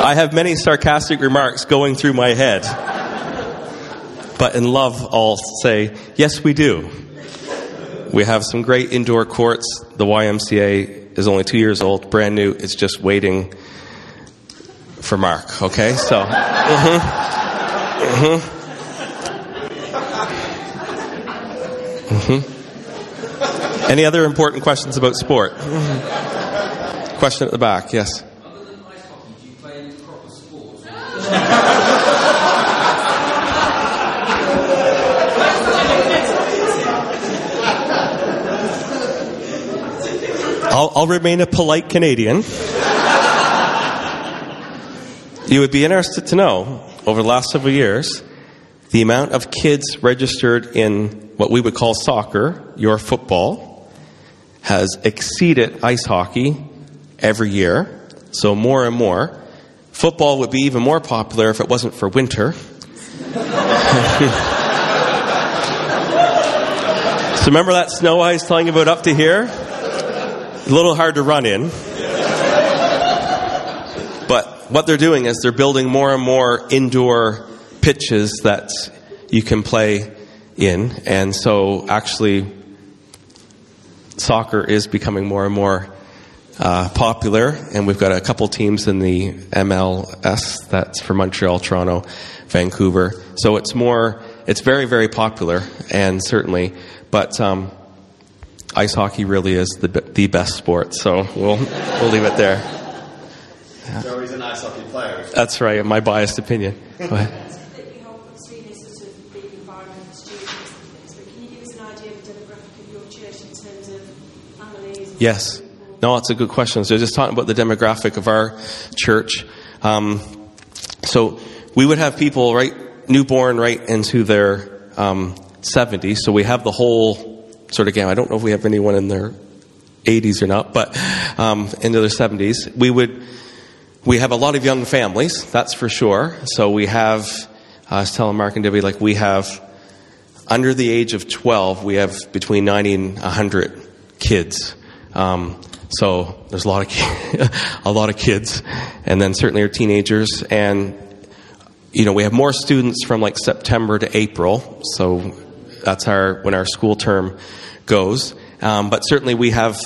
I have many sarcastic remarks going through my head. But in love, I'll say, yes, we do. We have some great indoor courts. The YMCA is only two years old, brand new. It's just waiting for Mark, okay? So, mm-hmm. Mm-hmm. Mm-hmm. Any other important questions about sport? Mm-hmm. Question at the back, yes. I'll, I'll remain a polite Canadian. you would be interested to know, over the last several years, the amount of kids registered in what we would call soccer, your football, has exceeded ice hockey every year. So more and more. Football would be even more popular if it wasn't for winter. So remember that snow I was telling you about up to here? A little hard to run in. But what they're doing is they're building more and more indoor pitches that you can play in. And so actually, soccer is becoming more and more uh, popular. And we've got a couple teams in the MLS that's for Montreal, Toronto, Vancouver. So it's more, it's very, very popular, and certainly, but um, ice hockey really is the, the best sport. So we'll, we'll leave it there. So he's an ice hockey player. That's right, my biased opinion. Go ahead. that you help obviously this sort of the environment for students and things, but can you give us an idea of the demographic of your church in terms of families? and Yes. No, it's a good question. So just talking about the demographic of our church. Um, so we would have people right newborn right into their um, 70s. So we have the whole sort of game. I don't know if we have anyone in their 80s or not, but um, into their 70s. We would we have a lot of young families, that's for sure. So we have, I was telling Mark and Debbie, like we have under the age of 12, we have between 90 and 100 kids. Um, so there's a lot of a lot of kids, and then certainly our teenagers, and you know we have more students from like September to April. So that's our when our school term goes. Um, but certainly we have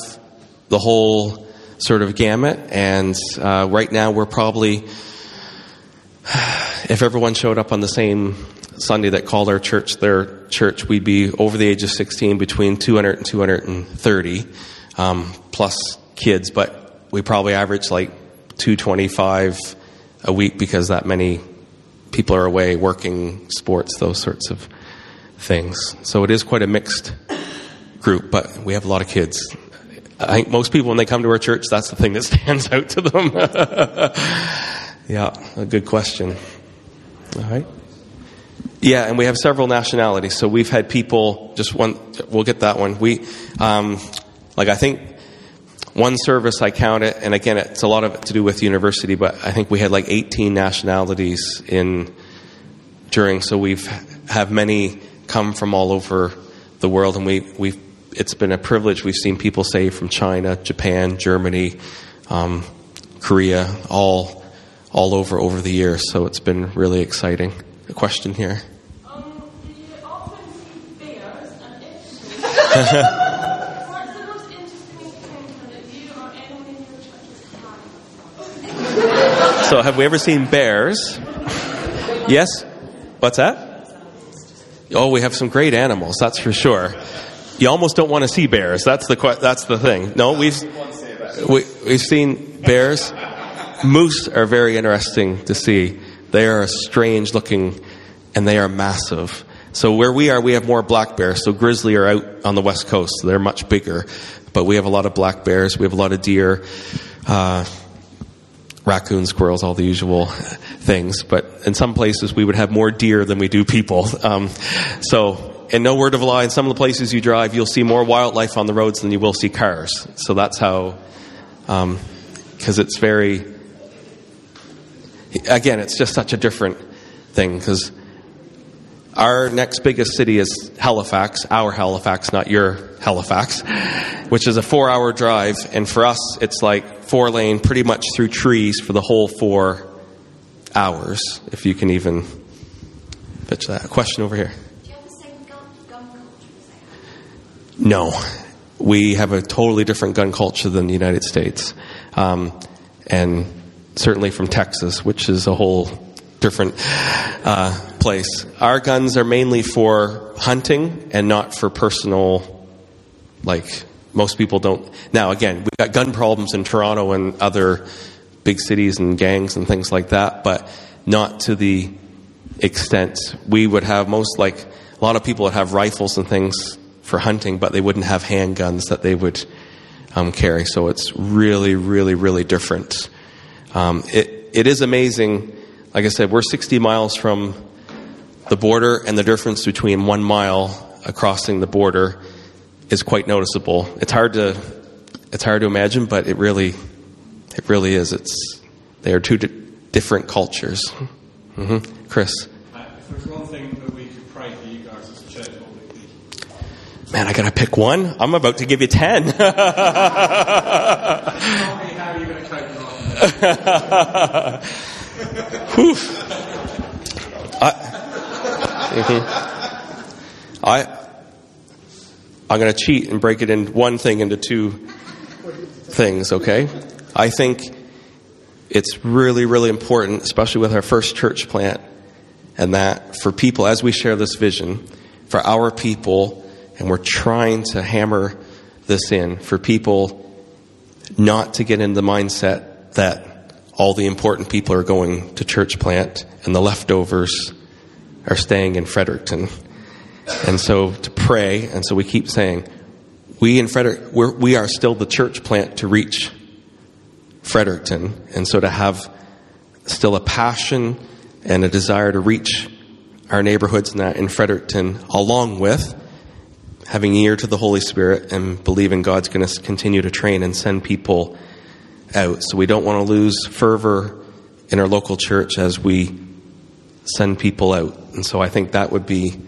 the whole sort of gamut, and uh, right now we're probably if everyone showed up on the same Sunday that called our church their church, we'd be over the age of 16, between 200 and 230, um, plus kids, but we probably average like 225 a week because that many people are away working, sports, those sorts of things. So it is quite a mixed group, but we have a lot of kids. I think most people, when they come to our church, that's the thing that stands out to them. yeah, a good question. All right. Yeah, and we have several nationalities. So we've had people, just one, we'll get that one. We, um, like, I think one service I count it, and again, it's a lot of it to do with university, but I think we had like 18 nationalities in during, so we've have many come from all over the world, and we, we've, it's been a privilege. We've seen people say from China, Japan, Germany, um, Korea, all, all over over the years, so it's been really exciting. A question here. Um, do you often see bears and What's the most interesting encounter that you or anyone in your church has had? So, have we ever seen bears? Yes? What's that? Oh, we have some great animals, that's for sure. You almost don't want to see bears. That's the that's the thing. No, we've we, we've seen bears. Moose are very interesting to see. They are strange looking, and they are massive. So where we are, we have more black bears. So grizzly are out on the west coast. So they're much bigger, but we have a lot of black bears. We have a lot of deer. Uh, raccoons, squirrels, all the usual things. But in some places, we would have more deer than we do people. Um, so, and no word of a lie, in some of the places you drive, you'll see more wildlife on the roads than you will see cars. So that's how, because it's very, again, it's just such a different thing. Because our next biggest city is Halifax, our Halifax, not your Halifax, which is a four hour drive. And for us, it's like four lane pretty much through trees for the whole four hours, if you can even pitch that. Question over here. Do you have the same gun, gun culture as they have? No. We have a totally different gun culture than the United States. Um, and certainly from Texas, which is a whole different uh, place. Our guns are mainly for hunting and not for personal, like, most people don't. Now, again, we've got gun problems in Toronto and other big cities and gangs and things like that, but not to the extent we would have most, like, a lot of people would have rifles and things for hunting, but they wouldn't have handguns that they would um, carry. So it's really, really, really different. Um, it, it is amazing. Like I said, we're 60 miles from the border, and the difference between one mile crossing the border is quite noticeable. It's hard to it's hard to imagine, but it really it really is. It's they are two di- different cultures. hmm Chris, Uh, if there's one thing that we could pray for you guys as a church, what would it be? Man, I gotta pick one. I'm about to give you ten. How you're going to cope with life. Whew. I, Mhm. I, I'm going to cheat and break it in one thing into two things, okay? I think it's really, really important, especially with our first church plant, and that for people, as we share this vision, for our people, and we're trying to hammer this in, for people not to get in the mindset that all the important people are going to church plant and the leftovers are staying in Fredericton. And so to pray, and so we keep saying, we in Frederick, we are still the church plant to reach Fredericton. And so to have still a passion and a desire to reach our neighborhoods in that in Fredericton, along with having ear to the Holy Spirit and believing God's going to continue to train and send people out. So we don't want to lose fervor in our local church as we send people out. And so I think that would be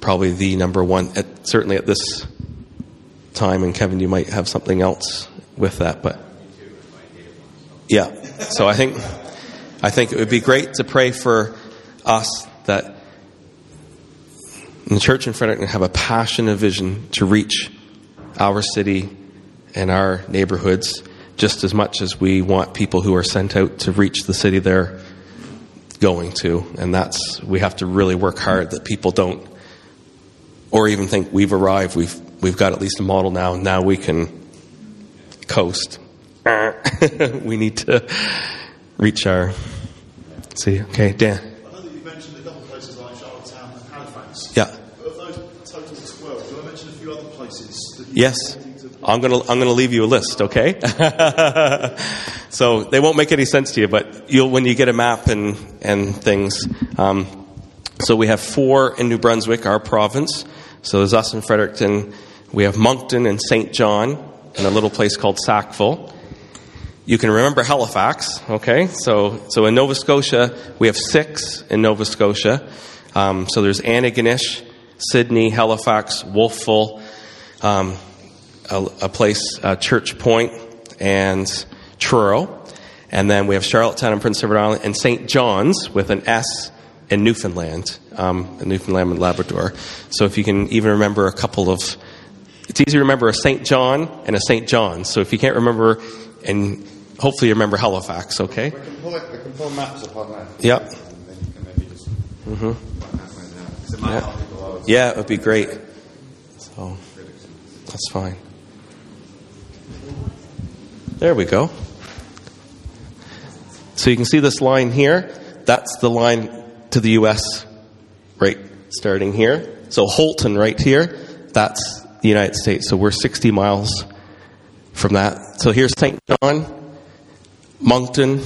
probably the number one, at, certainly at this time. And Kevin, you might have something else with that, but yeah. So I think I think it would be great to pray for us that the church in Fredericton have a passion and vision to reach our city and our neighborhoods just as much as we want people who are sent out to reach the city they're going to. And that's, we have to really work hard that people don't, or even think we've arrived, we've, we've got at least a model now, now we can coast. we need to reach our city. Okay, Dan. I know that you mentioned a couple of places like Charlottetown and Halifax. Yeah. But of those total 12, do I mention a few other places? Yes. I'm gonna I'm gonna leave you a list, okay? so they won't make any sense to you, but you'll when you get a map and and things. Um, so we have four in New Brunswick, our province. So there's us in Fredericton. We have Moncton and St. John, and a little place called Sackville. You can remember Halifax, okay? So, so in Nova Scotia, we have six in Nova Scotia. Um, so there's Antigonish, Sydney, Halifax, Wolfville, um, a, a place, uh, Church Point, and Truro. And then we have Charlottetown and Prince Edward Island, and St. John's with an S in Newfoundland, um, in Newfoundland and Labrador. So if you can even remember a couple of it's easy to remember a St. John and a St. John's. So if you can't remember, and hopefully you remember Halifax, okay? We can pull it. We can pull maps up on that. Yep. And then you can maybe just. Mm-hmm. Yeah. help people out. Yeah, it would be great. So that's fine. There we go. So you can see this line here. That's the line to the U.S. right starting here. So Houlton right here. That's the United States. So we're 60 miles from that. So here's St. John, Moncton,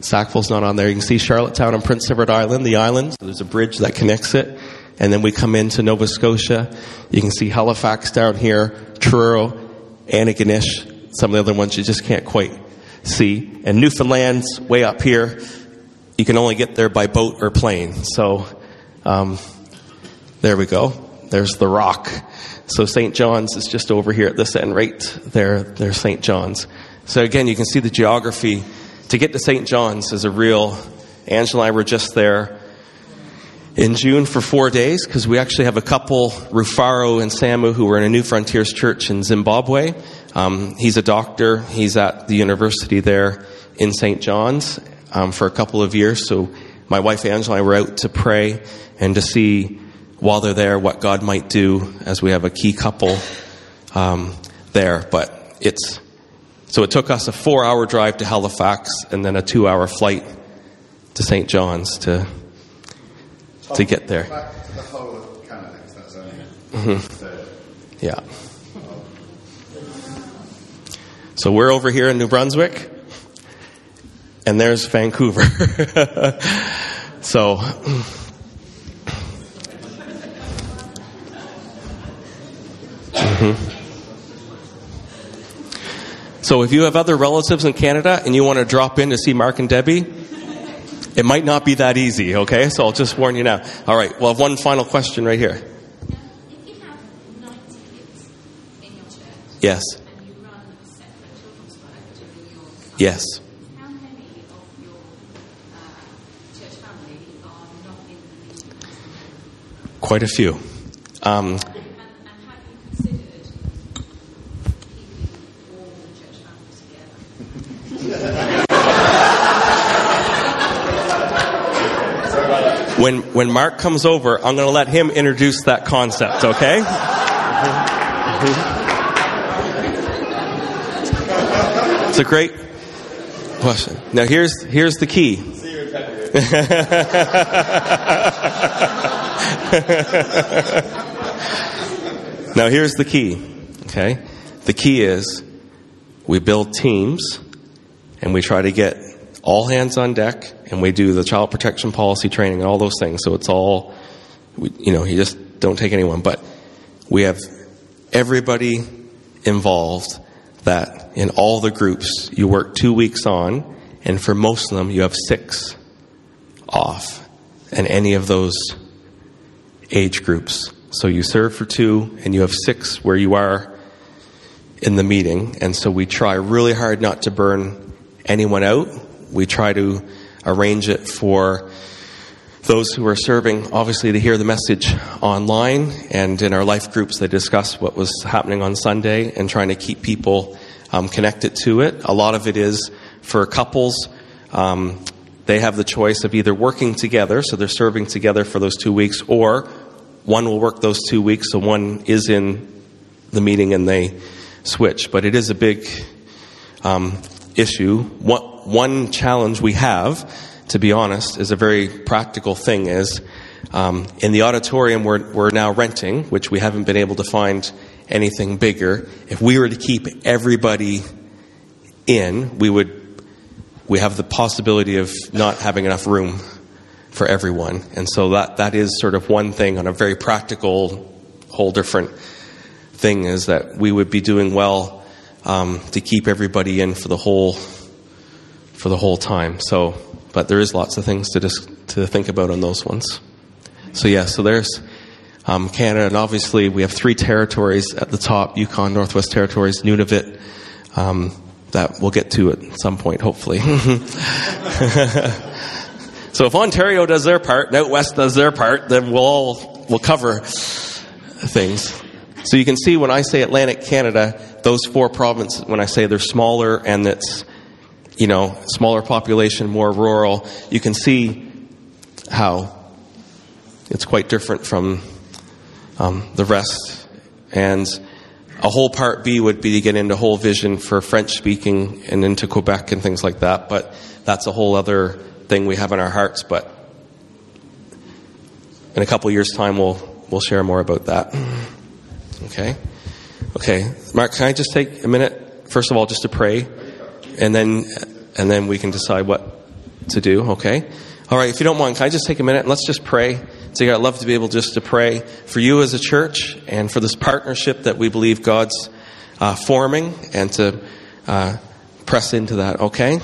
Sackville's not on there. You can see Charlottetown and Prince Edward Island, the islands. There's a bridge that connects it. And then we come into Nova Scotia. You can see Halifax down here, Truro, Antigonish, some of the other ones you just can't quite see. And Newfoundland's way up here. You can only get there by boat or plane. So, um, there we go. There's the rock. So St. John's is just over here at this end, right there. There's St. John's. So again, you can see the geography. To get to St. John's is a real. Angela and I were just there in June for four days because we actually have a couple, Rufaro and Samu, who were in a Newfrontiers church in Zimbabwe. Um, he's a doctor. He's at the university there in St. John's um, for a couple of years. So my wife Angela and I were out to pray and to see while they're there what God might do as we have a key couple um, there. But it's so it took us a four-hour drive to Halifax and then a two-hour flight to St. John's to to get there. Back to the whole of Canada, 'cause that's only Mm-hmm. Yeah. So we're over here in New Brunswick, and there's Vancouver. so. Mhm. So if you have other relatives in Canada and you want to drop in to see Mark and Debbie, it might not be that easy, okay? So I'll just warn you now. All right, well, one final question right here. Have Yes. you run a separate children's directory in your site. Yes. How many of your uh, church family are not in the meeting? Quite a few. Um, And, and have you considered keeping all the church families together? When Mark comes over, I'm going to let him introduce that concept. Okay. It's a great question. Now here's here's the key. now here's the key. Okay, the key is we build teams and we try to get all hands on deck and we do the child protection policy training and all those things. So it's all we, you know you just don't take anyone. But we have everybody involved that in all the groups you work two weeks on. And for most of them you have six off and any of those age groups. So you serve for two and you have six where you are in the meeting, and so we try really hard not to burn anyone out. We try to arrange it for those who are serving, obviously, to hear the message online, and in our life groups, they discuss what was happening on Sunday and trying to keep people um, connected to it. A lot of it is for couples. Um, they have the choice of either working together, so they're serving together for those two weeks, or one will work those two weeks, so one is in the meeting and they switch. But it is a big um, issue. One, one challenge we have, to be honest, is a very practical thing. Is um, in the auditorium we're, we're now renting, which we haven't been able to find anything bigger. If we were to keep everybody in, we would we have the possibility of not having enough room for everyone. And so that, that is sort of one thing on a very practical, whole different thing is that we would be doing well um, to keep everybody in for the whole for the whole time. So, but there is lots of things to dis- to think about on those ones. So yeah, so there's um, Canada, and obviously we have three territories at the top: Yukon, Northwest Territories, Nunavut. Um, that we'll get to at some point, hopefully. so if Ontario does their part, and out west does their part, then we'll all we'll cover things. So you can see when I say Atlantic Canada, those four provinces, when I say they're smaller and it's, you know, smaller population, more rural, you can see how it's quite different from um, the rest. And a whole part B would be to get into whole vision for French speaking and into Quebec and things like that. But that's a whole other thing we have in our hearts. But in a couple years' time, we'll we'll share more about that. Okay, okay, Mark, can I just take a minute first of all just to pray, and then and then we can decide what to do. Okay, all right. If you don't mind, can I just take a minute and let's just pray. So I'd love to be able just to pray for you as a church and for this partnership that we believe God's uh, forming and to uh, press into that. Okay.